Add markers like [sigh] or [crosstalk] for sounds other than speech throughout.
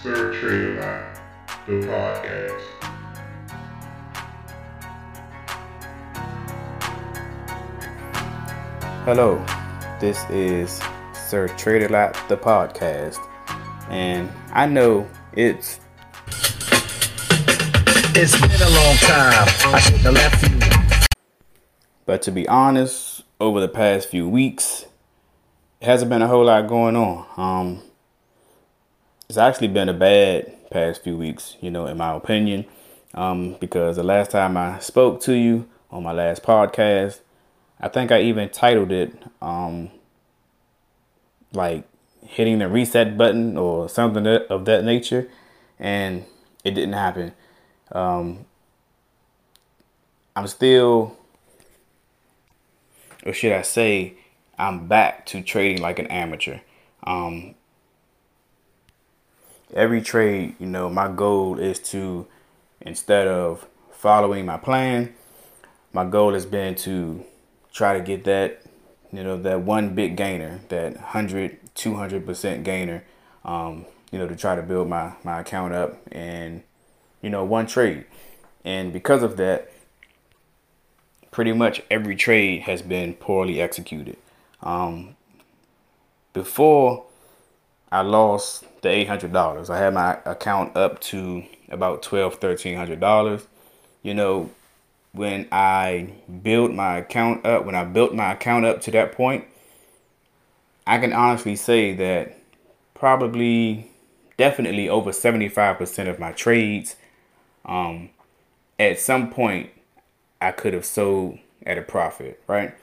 Sir Trader Live, the podcast. Hello, this is Sir Trader Lap, the podcast, and I know it's It's been a long time. I shouldn't have left you. But to be honest, over the past few weeks, it hasn't been a whole lot going on. Um, it's actually been a bad past few weeks, you know, in my opinion, um, because the last time I spoke to you on my last podcast, I think I even titled it, um, like hitting the reset button or something of that nature, and it didn't happen. Um, I'm still or should I say, I'm back to trading like an amateur. Um, every trade, you know, my goal is to, instead of following my plan, my goal has been to try to get that, you know, that one big gainer, that 100, 200% gainer, um, you know, to try to build my, my account up in, you know, one trade. And because of that, pretty much every trade has been poorly executed. Um, before I lost the eight hundred dollars, I had my account up to about twelve, thirteen hundred dollars. You know, when I built my account up, when I built my account up to that point, I can honestly say that probably, definitely over seventy five percent of my trades, um, at some point I could have sold at a profit, right?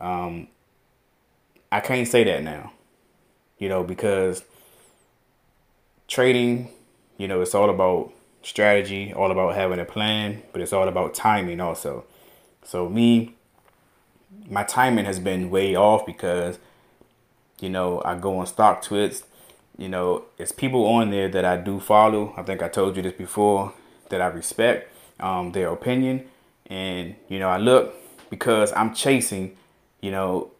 Um, I can't say that now, you know, because trading, you know, it's all about strategy, all about having a plan, but it's all about timing also. So me, my timing has been way off because, you know, I go on StockTwits. you know, it's people on there that I do follow. I think I told you this before that I respect um, their opinion and, you know, I look because I'm chasing, you know,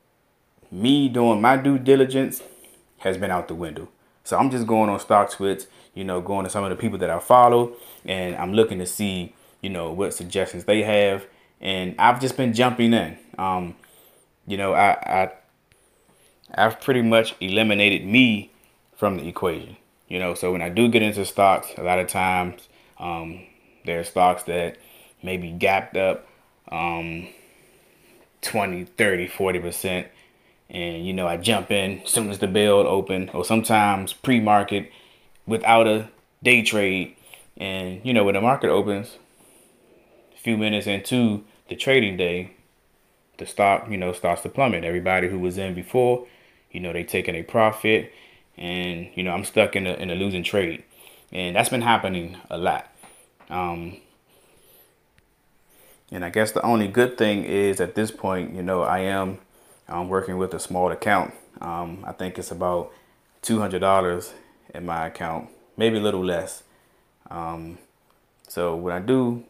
me doing my due diligence has been out the window. So I'm just going on stock StockTwits, you know, going to some of the people that I follow and I'm looking to see, you know, what suggestions they have. And I've just been jumping in. Um, you know, I, I I've pretty much eliminated me from the equation. You know, so when I do get into stocks, a lot of times um, there are stocks that maybe gapped up um, 20, 30, 40%. And, you know, I jump in as soon as the bell open or sometimes pre-market without a day trade. And, you know, when the market opens, a few minutes into the trading day, the stock, you know, starts to plummet. Everybody who was in before, you know, they taking a profit and, you know, I'm stuck in a, in a losing trade. And that's been happening a lot. Um, and I guess the only good thing is at this point, you know, I am um, working with a small account. Um, I think it's about $200 in my account, maybe a little less. Um, so when I do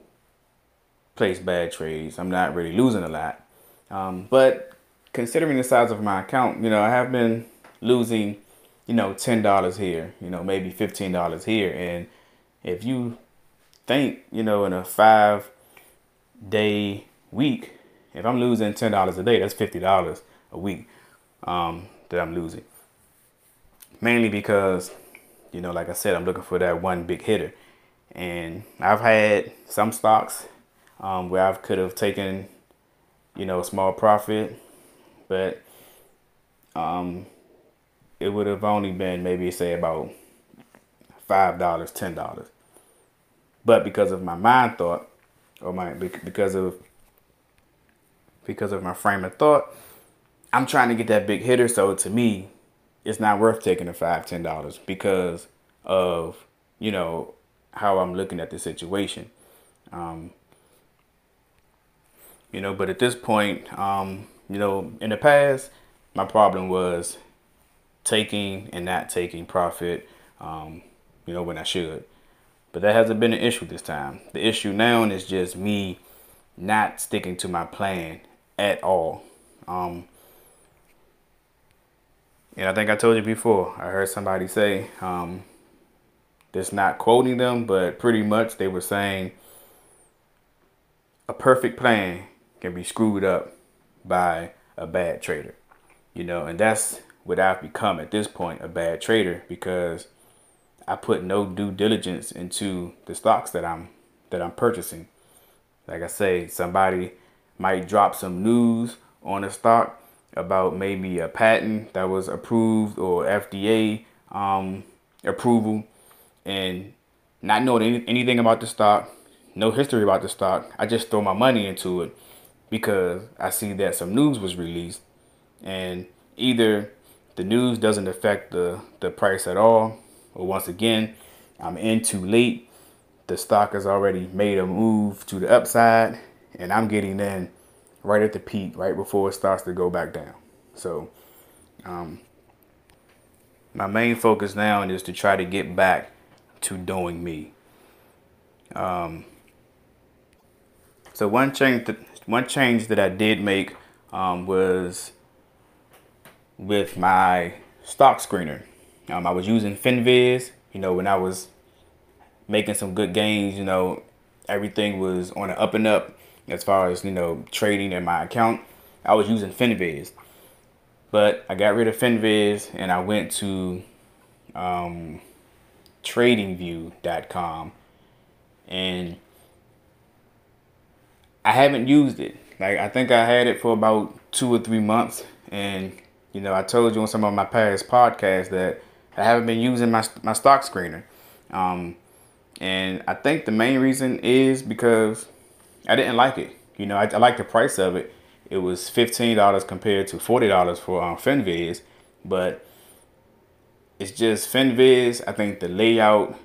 place bad trades, I'm not really losing a lot. Um, but considering the size of my account, you know, I have been losing, you know, $10 here, you know, maybe $15 here. And if you think, you know, in a five day week, if I'm losing ten dollars a day, that's fifty dollars a week um, that I'm losing. Mainly because, you know, like I said, I'm looking for that one big hitter, and I've had some stocks um, where I could have taken, you know, a small profit, but um, it would have only been maybe say about five dollars, ten dollars. But because of my mind thought, or my because of because of my frame of thought, I'm trying to get that big hitter. So to me, it's not worth taking the five, ten dollars because of you know how I'm looking at the situation. Um, you know, but at this point, um, you know, in the past, my problem was taking and not taking profit. Um, you know, when I should. But that hasn't been an issue this time. The issue now is just me not sticking to my plan at all. Um, and I think I told you before, I heard somebody say, um, That's not quoting them, but pretty much they were saying a perfect plan can be screwed up by a bad trader. You know, and that's what I've become at this point, a bad trader because I put no due diligence into the stocks that I'm that I'm purchasing. Like I say, somebody might drop some news on a stock about maybe a patent that was approved or FDA um, approval, and not knowing any, anything about the stock, no history about the stock. I just throw my money into it because I see that some news was released, and either the news doesn't affect the the price at all, or once again, I'm in too late. The stock has already made a move to the upside, and I'm getting in right at the peak, right before it starts to go back down. So, um, my main focus now is to try to get back to doing me. Um, so one change, that, one change that I did make um, was with my stock screener. Um, I was using FinViz. You know, when I was making some good gains, you know, everything was on an up and up as far as you know trading in my account. I was using FinViz, but I got rid of FinViz and I went to um, TradingView.com, and I haven't used it. Like I think I had it for about two or three months, and you know I told you on some of my past podcasts that I haven't been using my my stock screener. Um, and I think the main reason is because I didn't like it. You know, I, I like the price of it. It was fifteen dollars compared to forty dollars for um, FinViz, but it's just FinViz. I think the layout,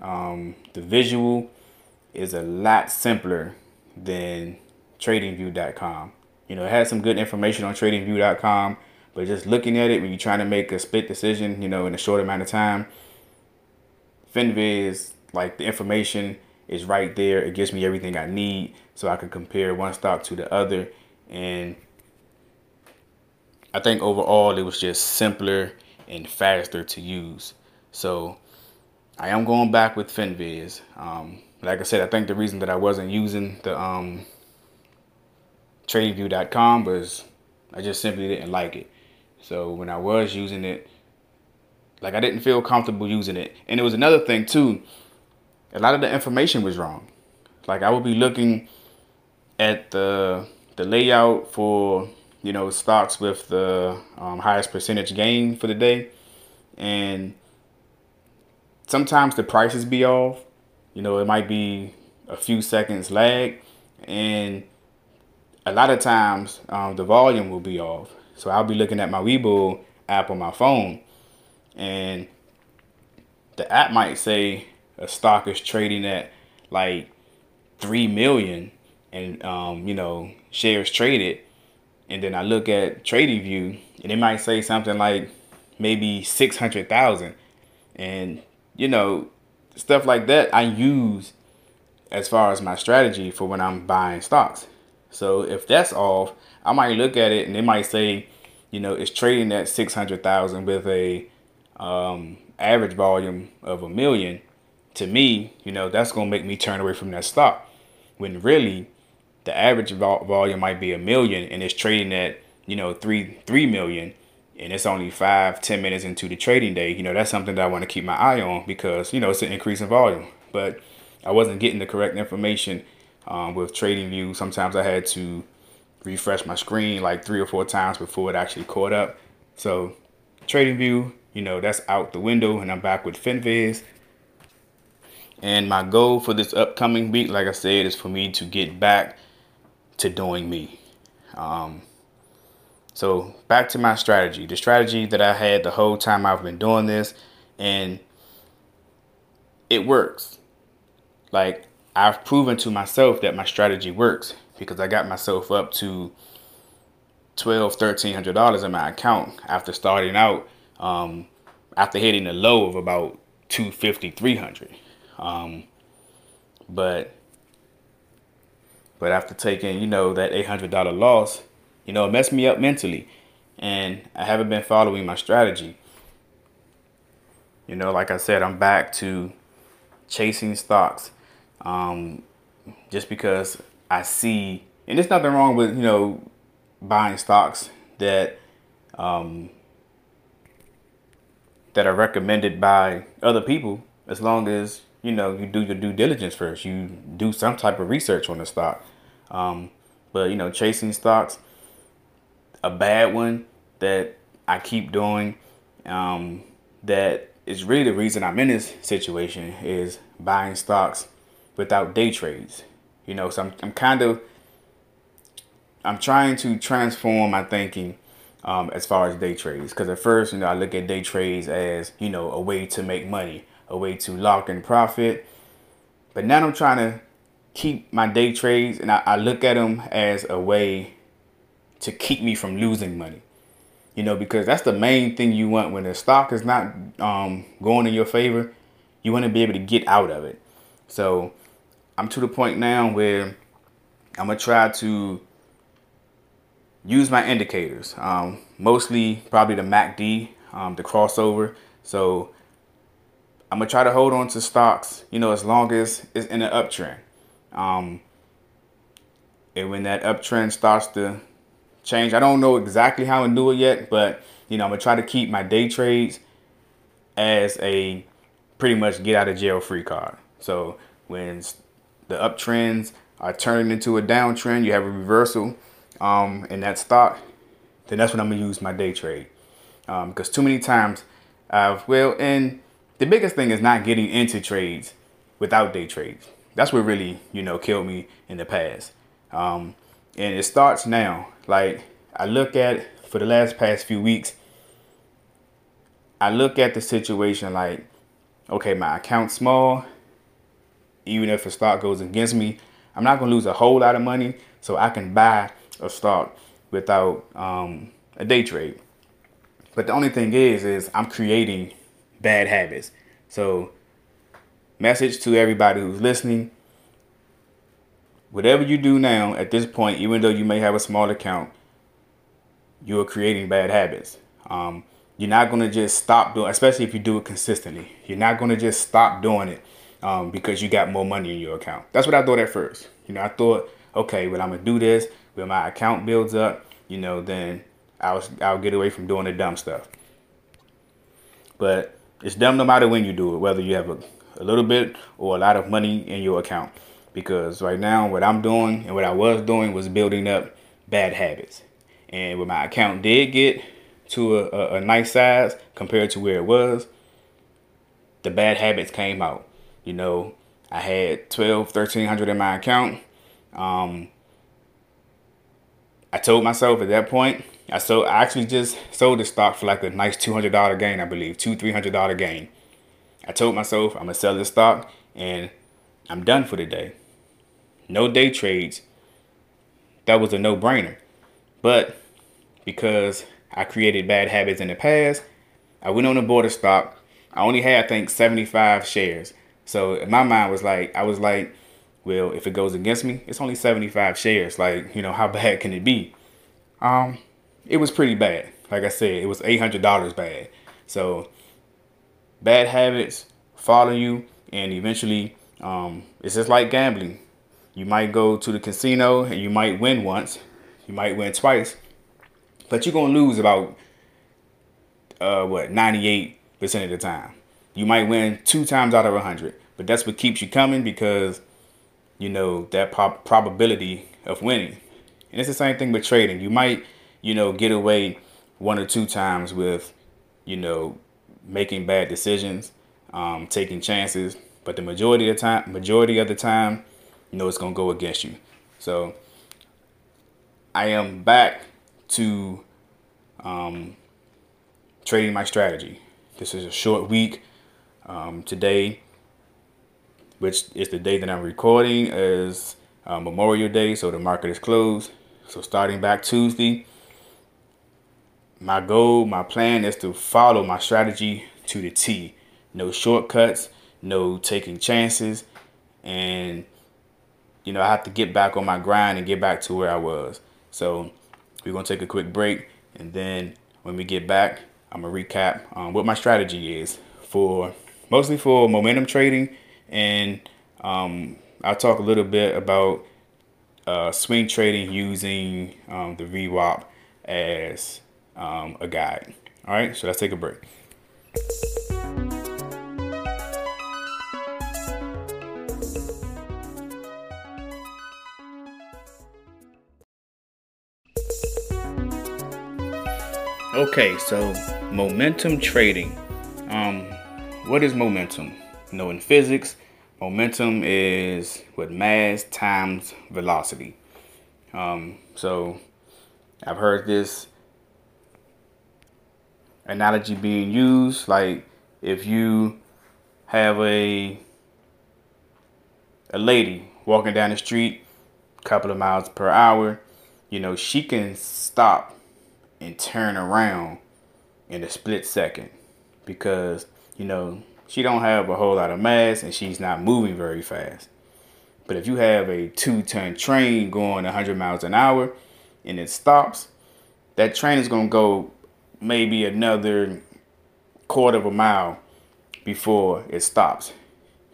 um, the visual, is a lot simpler than TradingView.com. You know, it has some good information on TradingView.com, but just looking at it when you're trying to make a split decision, you know, in a short amount of time, FinViz, like the information is right there. It gives me everything I need so I can compare one stock to the other. And I think overall it was just simpler and faster to use. So I am going back with FinViz. Um, like I said, I think the reason that I wasn't using the um, TradingView.com was I just simply didn't like it. So when I was using it, like I didn't feel comfortable using it. And it was another thing too a lot of the information was wrong. Like I would be looking at the the layout for you know stocks with the um, highest percentage gain for the day, and sometimes the prices be off. You know, it might be a few seconds lag, and a lot of times um, the volume will be off. So I'll be looking at my Webull app on my phone, and the app might say a stock is trading at like three million and um, you know shares traded and then I look at TradingView and it might say something like maybe 600,000 and you know stuff like that I use as far as my strategy for when I'm buying stocks. So if that's off, I might look at it and it might say, you know, it's trading at 600,000 with a um, average volume of a million to me, you know, that's going to make me turn away from that stock. When really, the average vol- volume might be a million and it's trading at, you know, three three million, and it's only five ten minutes into the trading day. You know, that's something that I want to keep my eye on because you know it's an increase in volume. But I wasn't getting the correct information um, with TradingView. Sometimes I had to refresh my screen like three or four times before it actually caught up. So TradingView, you know, that's out the window, and I'm back with FinViz. And my goal for this upcoming week, like I said, is for me to get back to doing me. Um, so back to my strategy. The strategy that I had the whole time I've been doing this, and it works. Like I've proven to myself that my strategy works because I got myself up to twelve, thirteen hundred dollars in my account after starting out, um, after hitting a low of about 250, 300. Um, but but after taking you know that eight hundred dollar loss, you know it messed me up mentally, and I haven't been following my strategy. You know, like I said, I'm back to chasing stocks um, just because I see, and there's nothing wrong with you know buying stocks that um, that are recommended by other people as long as you know you do your due diligence first. You do some type of research on the stock. Um, but you know, chasing stocks, a bad one that I keep doing, um, that is really the reason I'm in this situation is buying stocks without day trades. You know, so I'm, I'm kind of I'm trying to transform my thinking um, as far as day trades. Because at first, you know, I look at day trades as you know a way to make money, a way to lock in profit. But now I'm trying to keep my day trades, and I, I look at them as a way to keep me from losing money. You know, because that's the main thing you want when the stock is not um, going in your favor. You want to be able to get out of it. So I'm to the point now where I'm gonna try to use my indicators. Um, mostly probably the MACD, um, the crossover. So I'm gonna try to hold on to stocks, you know, as long as it's in an uptrend. Um, and when that uptrend starts to change, I don't know exactly how to do it yet, but you know, I'm gonna try to keep my day trades as a pretty much get out of jail free card. So when the uptrends are turning into a downtrend, you have a reversal um, in that stock, then that's when I'm gonna use my day trade. Um, because too many times, I've well, and the biggest thing is not getting into trades without day trades. That's what really you know killed me in the past. Um, and it starts now. Like I look at for the last past few weeks, I look at the situation like, okay, my account's small. Even if a stock goes against me, I'm not gonna lose a whole lot of money, so I can buy a stock without um, a day trade. But the only thing is, is I'm creating bad habits. So, message to everybody who's listening: whatever you do now at this point, even though you may have a small account, you are creating bad habits. Um, you're not going to just stop doing, especially if you do it consistently. You're not going to just stop doing it um, because you got more money in your account. That's what I thought at first. You know, I thought, okay, well, I'm gonna do this. When my account builds up, you know, then I'll I'll get away from doing the dumb stuff. But it's dumb no matter when you do it, whether you have a, a little bit or a lot of money in your account. Because right now, what I'm doing and what I was doing was building up bad habits. And when my account did get to a, a, a nice size compared to where it was, the bad habits came out. You know, I had 12, 1300 in my account. Um, I told myself at that point, I sold, I actually just sold the stock for like a nice $200 gain, I believe, two, $300 gain. I told myself I'm gonna sell this stock and I'm done for the day. No day trades. That was a no brainer. But because I created bad habits in the past, I went on the board of stock. I only had, I think, 75 shares. So in my mind was like, I was like, well, if it goes against me, it's only 75 shares. Like, you know, how [laughs] bad can it be? Um, it was pretty bad. Like I said, it was $800 bad. So bad habits follow you and eventually um, it's just like gambling. You might go to the casino and you might win once, you might win twice, but you're gonna lose about uh, what 98% of the time. You might win two times out of 100, but that's what keeps you coming because you know that pop- probability of winning. And it's the same thing with trading. You might, you know, get away one or two times with, you know, making bad decisions, um, taking chances, but the majority of the time, majority of the time, you know, it's gonna go against you. So I am back to um, trading my strategy. This is a short week. Um, today, which is the day that I'm recording, is uh, Memorial Day, so the market is closed. So starting back Tuesday, my goal, my plan is to follow my strategy to the T. No shortcuts, no taking chances, and you know I have to get back on my grind and get back to where I was. So we're gonna take a quick break, and then when we get back, I'm gonna recap um, what my strategy is for mostly for momentum trading and um, I'll talk a little bit about uh, swing trading using um, the VWAP as um, a guide. All right, so let's take a break. Okay, so momentum trading. Um, what is momentum? You know, in physics, momentum is what mass times velocity. Um, so I've heard this analogy being used like if you have a a lady walking down the street a couple of miles per hour you know she can stop and turn around in a split second because you know she don't have a whole lot of mass and she's not moving very fast. But if you have a two-ton train going 100 miles an hour and it stops that train is going to go maybe another quarter of a mile before it stops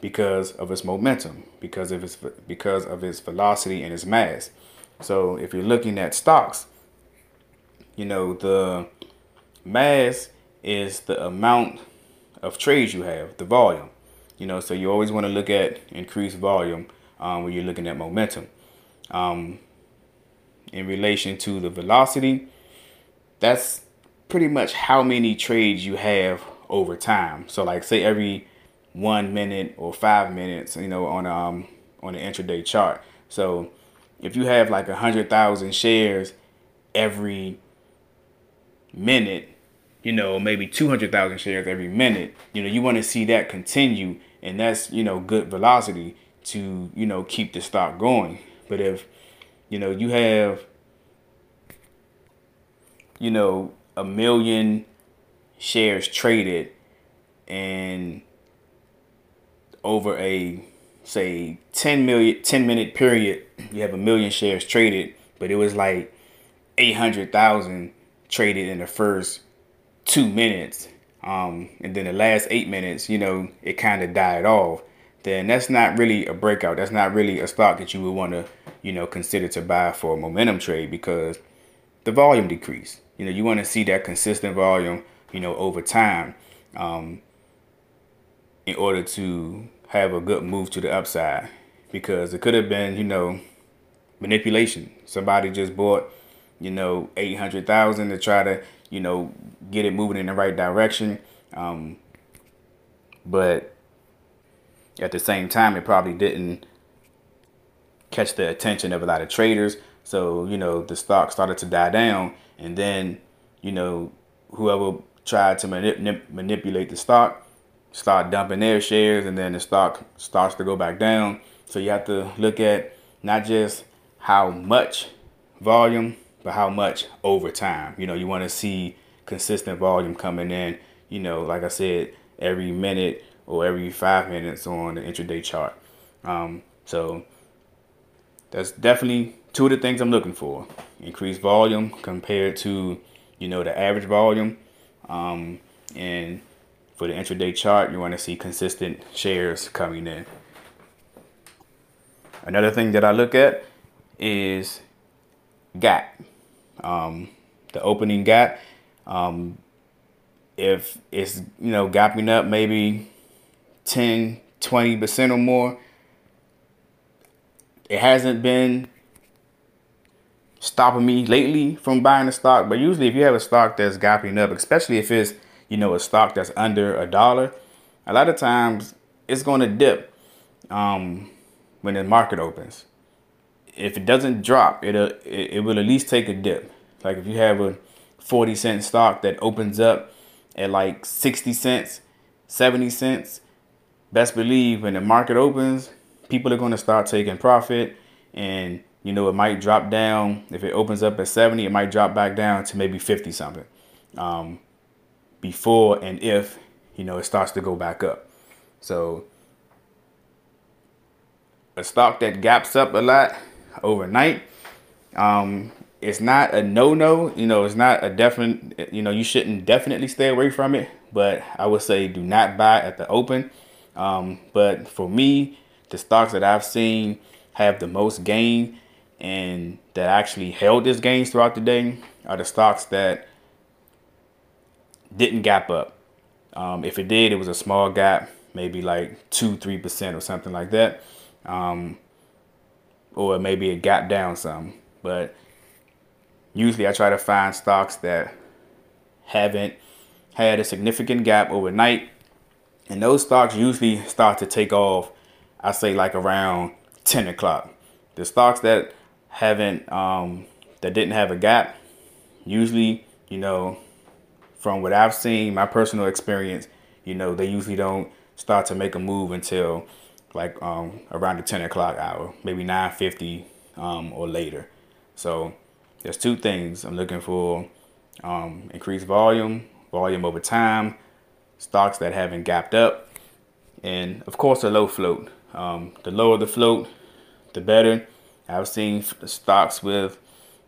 because of its momentum because of its because of its velocity and its mass so if you're looking at stocks you know, the mass is the amount of trades you have, the volume. You know, so you always want to look at increased volume um, when you're looking at momentum. Um, in relation to the velocity, that's pretty much how many trades you have over time. So, like, say every one minute or five minutes, you know, on um on the intraday chart. So, if you have like a hundred thousand shares every minute, you know, maybe 200,000 shares every minute, you know, you want to see that continue. And that's, you know, good velocity to, you know, keep the stock going. But if, you know, you have, you know, a million shares traded and over a say 10 million 10 minute period you have a million shares traded but it was like 800,000 traded in the first two minutes, um, and then the last eight minutes, you know, it kind of died off, then that's not really a breakout. That's not really a stock that you would want to, you know, consider to buy for a momentum trade because the volume decreased. You know, you want to see that consistent volume, you know, over time, um, in order to have a good move to the upside. Because it could have been, you know, manipulation. Somebody just bought you know, 800,000 to try to, you know, get it moving in the right direction. Um, but at the same time, it probably didn't catch the attention of a lot of traders. So, you know, the stock started to die down. And then, you know, whoever tried to manip- manipulate the stock start dumping their shares and then the stock starts to go back down. So you have to look at not just how much volume but how much over time. You know, you want to see consistent volume coming in, you know, like I said, every minute or every five minutes on the intraday chart. Um, so that's definitely two of the things I'm looking for. Increased volume compared to, you know, the average volume. Um, and for the intraday chart, you want to see consistent shares coming in. Another thing that I look at is gap, um, the opening gap. Um, if it's you know gapping up maybe 10, 20 percent or more, it hasn't been stopping me lately from buying the stock. But usually, if you have a stock that's gapping up, especially if it's you know a stock that's under a dollar, a lot of times it's going to dip um, when the market opens if it doesn't drop, it'll it, it will at least take a dip. Like if you have a 40 cent stock that opens up at like 60 cents, 70 cents, best believe when the market opens, people are going to start taking profit and you know it might drop down if it opens up at 70 it might drop back down to maybe 50 something um, before and if you know it starts to go back up so a stock that gaps up a lot overnight. Um, it's not a no-no. You know, it's not a definite. You know, you shouldn't definitely stay away from it. But I would say do not buy at the open. Um, but for me, the stocks that I've seen have the most gain and that actually held this gains throughout the day are the stocks that didn't gap up. Um, if it did, it was a small gap, maybe like two, three percent or something like that, um, or maybe it gap down some. But usually, I try to find stocks that haven't had a significant gap overnight, and those stocks usually start to take off. I say like around ten o'clock. The stocks that haven't um, that didn't have a gap, usually, you know, from what I've seen, my personal experience, you know, they usually don't start to make a move until like um, around the 10 o'clock hour, maybe 9.50 um, or later. So there's two things I'm looking for. Um, increased volume, volume over time, stocks that haven't gapped up, and of course a low float. Um, the lower the float, the better. I've seen stocks with,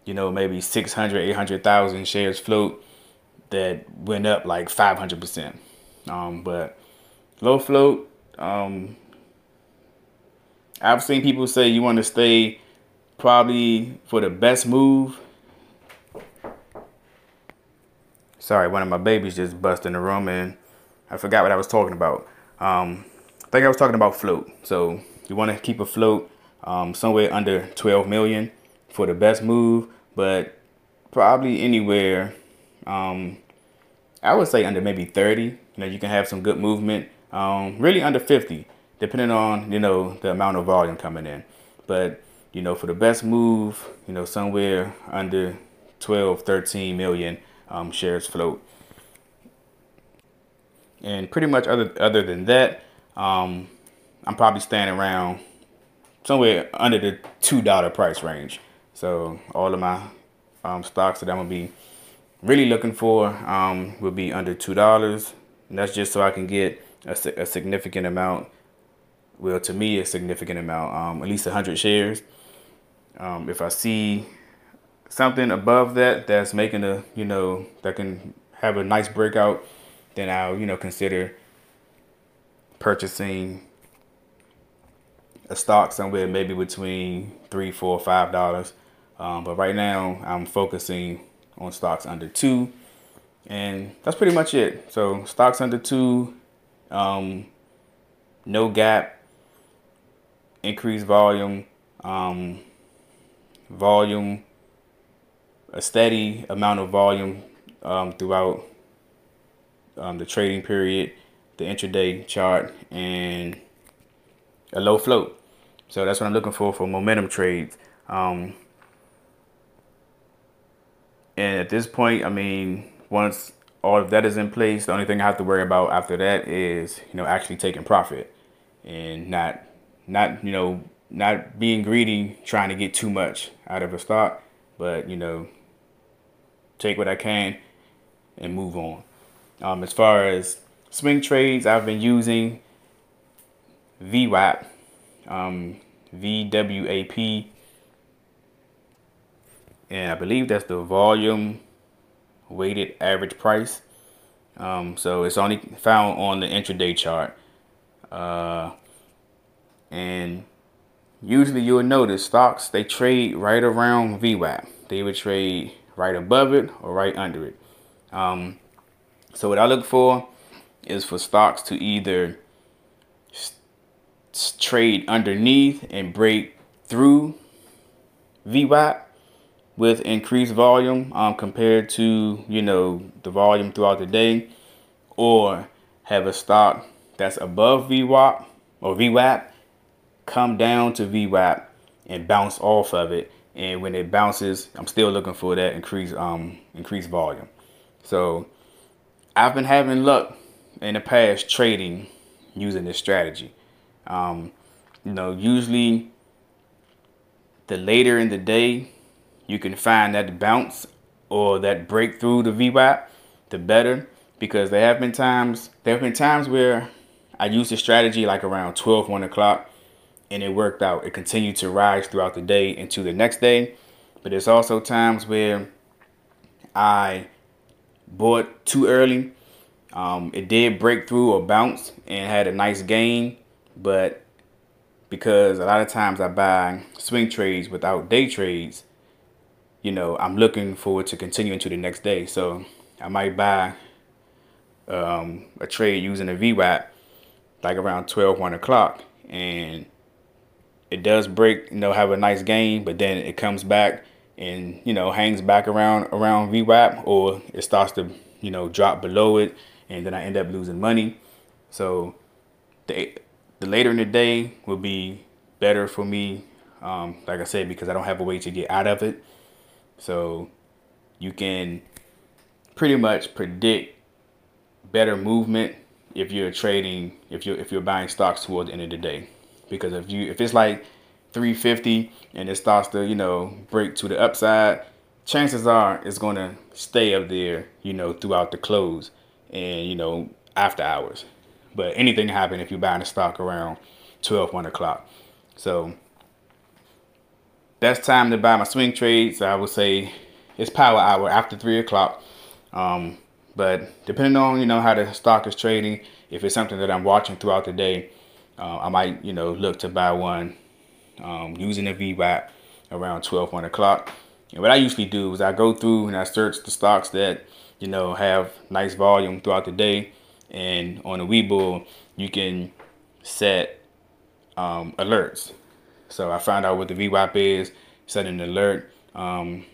you know, maybe 600, 800,000 shares float that went up like 500%. Um, but low float, um, I've seen people say you want to stay probably for the best move. Sorry, one of my babies just busted in the room and I forgot what I was talking about. Um, I think I was talking about float. So you want to keep a float um, somewhere under 12 million for the best move, but probably anywhere um, I would say under maybe 30. You know, you can have some good movement. Um, really under 50, depending on, you know, the amount of volume coming in. But, you know, for the best move, you know, somewhere under 12, 13 million um, shares float. And pretty much other other than that, um, I'm probably staying around somewhere under the two dollar price range. So all of my um, stocks that I'm gonna be really looking for um, will be under two dollars. And that's just so I can get a, a, significant amount. Well, to me, a significant amount, um, at least hundred shares. Um, if I see something above that that's making a you know that can have a nice breakout, then I'll you know consider purchasing a stock somewhere maybe between three, four, five dollars. Um, but right now, I'm focusing on stocks under two. And that's pretty much it. So stocks under two, um, no gap, increased volume, um, volume, a steady amount of volume um, throughout um, the trading period, the intraday chart, and a low float. So that's what I'm looking for for momentum trades. Um, and at this point, I mean, once all of that is in place, the only thing I have to worry about after that is, you know, actually taking profit and not, not, you know, not being greedy, trying to get too much out of a stock, but, you know, take what I can and move on. Um, as far as swing trades, I've been using VWAP, um, VWAP and I believe that's the volume weighted average price. Um, so it's only found on the intraday chart. Uh, and usually you'll notice stocks, they trade right around VWAP. They would trade right above it or right under it. Um, so what I look for is for stocks to either trade underneath and break through VWAP with increased volume um, compared to you know the volume throughout the day or have a stock that's above VWAP or VWAP come down to VWAP and bounce off of it. And when it bounces I'm still looking for that increased um increased volume. So I've been having luck in the past trading using this strategy um, you know usually the later in the day you can find that bounce or that breakthrough to VWAP, the better. Because there have been times, there have been times where I used a strategy like around 12, 1 o'clock and it worked out. It continued to rise throughout the day into the next day. But there's also times where I bought too early Um, it did break through or bounce and had a nice gain, but because a lot of times I buy swing trades without day trades, you know, I'm looking forward to continuing to the next day. So I might buy um, a trade using a VWAP like around 12, 1 o'clock. And it does break, you know, have a nice gain, but then it comes back and, you know, hangs back around around VWAP or it starts to, you know, drop below it and then I end up losing money. So the the later in the day will be better for me. Um, like I said, because I don't have a way to get out of it. So you can pretty much predict better movement if you're trading if you're if you're buying stocks toward the end of the day. Because if you if it's like 350 and it starts to, you know, break to the upside, chances are it's gonna stay up there, you know, throughout the close and you know after hours. But anything can happen if you're buying a stock around 12, 1 o'clock. So that's time to buy my swing trades. I would say it's power hour after 3 o'clock. Um, but depending on, you know, how the stock is trading, if it's something that I'm watching throughout the day, uh, I might, you know, look to buy one um, using a VWAP around 12, 1 o'clock. And what I usually do is I go through and I search the stocks that you know, have nice volume throughout the day. And on a Webull, you can set um, alerts. So I found out what the VWAP is, set an alert um,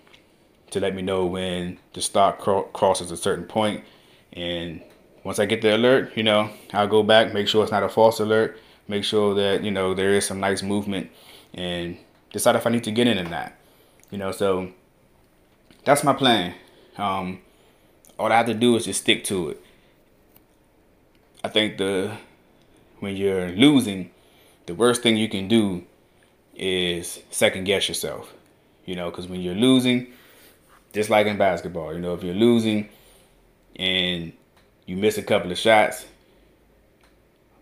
to let me know when the stock cro- crosses a certain point. And once I get the alert, you know, I'll go back, make sure it's not a false alert, make sure that, you know, there is some nice movement and decide if I need to get in or not. You know, so that's my plan. Um, all I have to do is just stick to it. I think the when you're losing, the worst thing you can do is second guess yourself. You know, because when you're losing, just like in basketball, you know, if you're losing and you miss a couple of shots,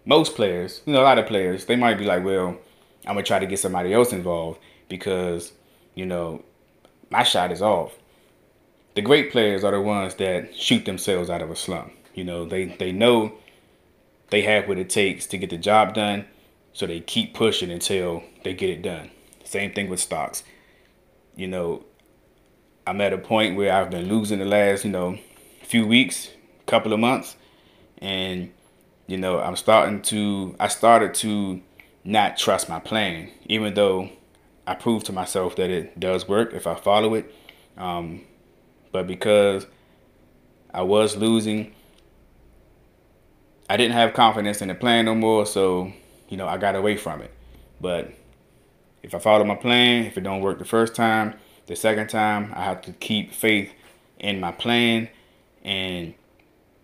most players, you know, a lot of players, they might be like, well, I'm gonna try to get somebody else involved because, you know, my shot is off the great players are the ones that shoot themselves out of a slump. You know, they, they know they have what it takes to get the job done, so they keep pushing until they get it done. Same thing with stocks. You know, I'm at a point where I've been losing the last, you know, few weeks, couple of months, and you know, I'm starting to I started to not trust my plan, even though I proved to myself that it does work if I follow it. Um, but because I was losing, I didn't have confidence in the plan no more. So, you know, I got away from it. But if I follow my plan, if it don't work the first time, the second time, I have to keep faith in my plan. And,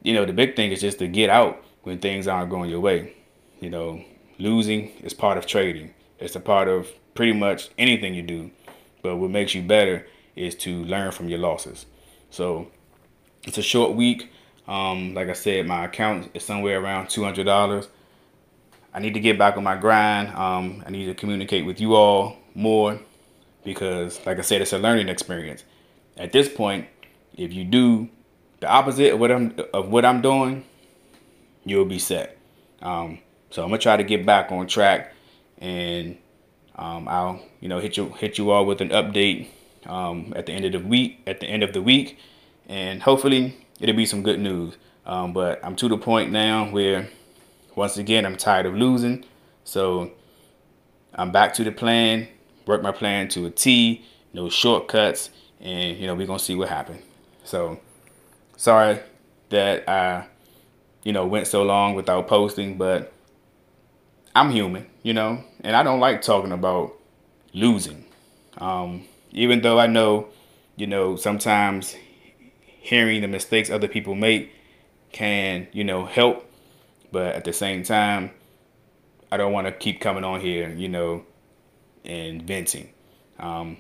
you know, the big thing is just to get out when things aren't going your way. You know, losing is part of trading. It's a part of pretty much anything you do. But what makes you better is to learn from your losses. So it's a short week. Um, like I said, my account is somewhere around two hundred dollars. I need to get back on my grind. Um, I need to communicate with you all more because, like I said, it's a learning experience. At this point, if you do the opposite of what I'm of what I'm doing, you'll be set. Um, so I'm gonna try to get back on track, and um, I'll you know hit you hit you all with an update um, at the end of the week. At the end of the week, and hopefully it'll be some good news. Um, but I'm to the point now where, once again, I'm tired of losing. So I'm back to the plan. Work my plan to a T. No shortcuts, and you know we're gonna see what happens. So sorry that I, you know, went so long without posting, but I'm human, you know, and I don't like talking about losing. Um, even though I know, you know, sometimes hearing the mistakes other people make can, you know, help, but at the same time, I don't want to keep coming on here, you know, and venting. Um,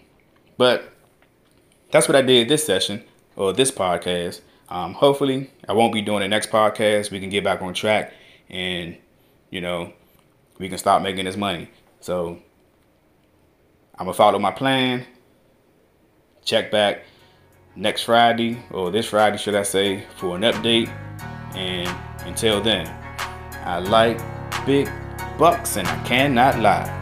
but that's what I did this session or this podcast. Um, hopefully, I won't be doing the next podcast. We can get back on track and, you know, we can stop making this money. So I'm going to follow my plan check back next Friday, or this Friday, should I say, for an update. And until then, I like big bucks and I cannot lie.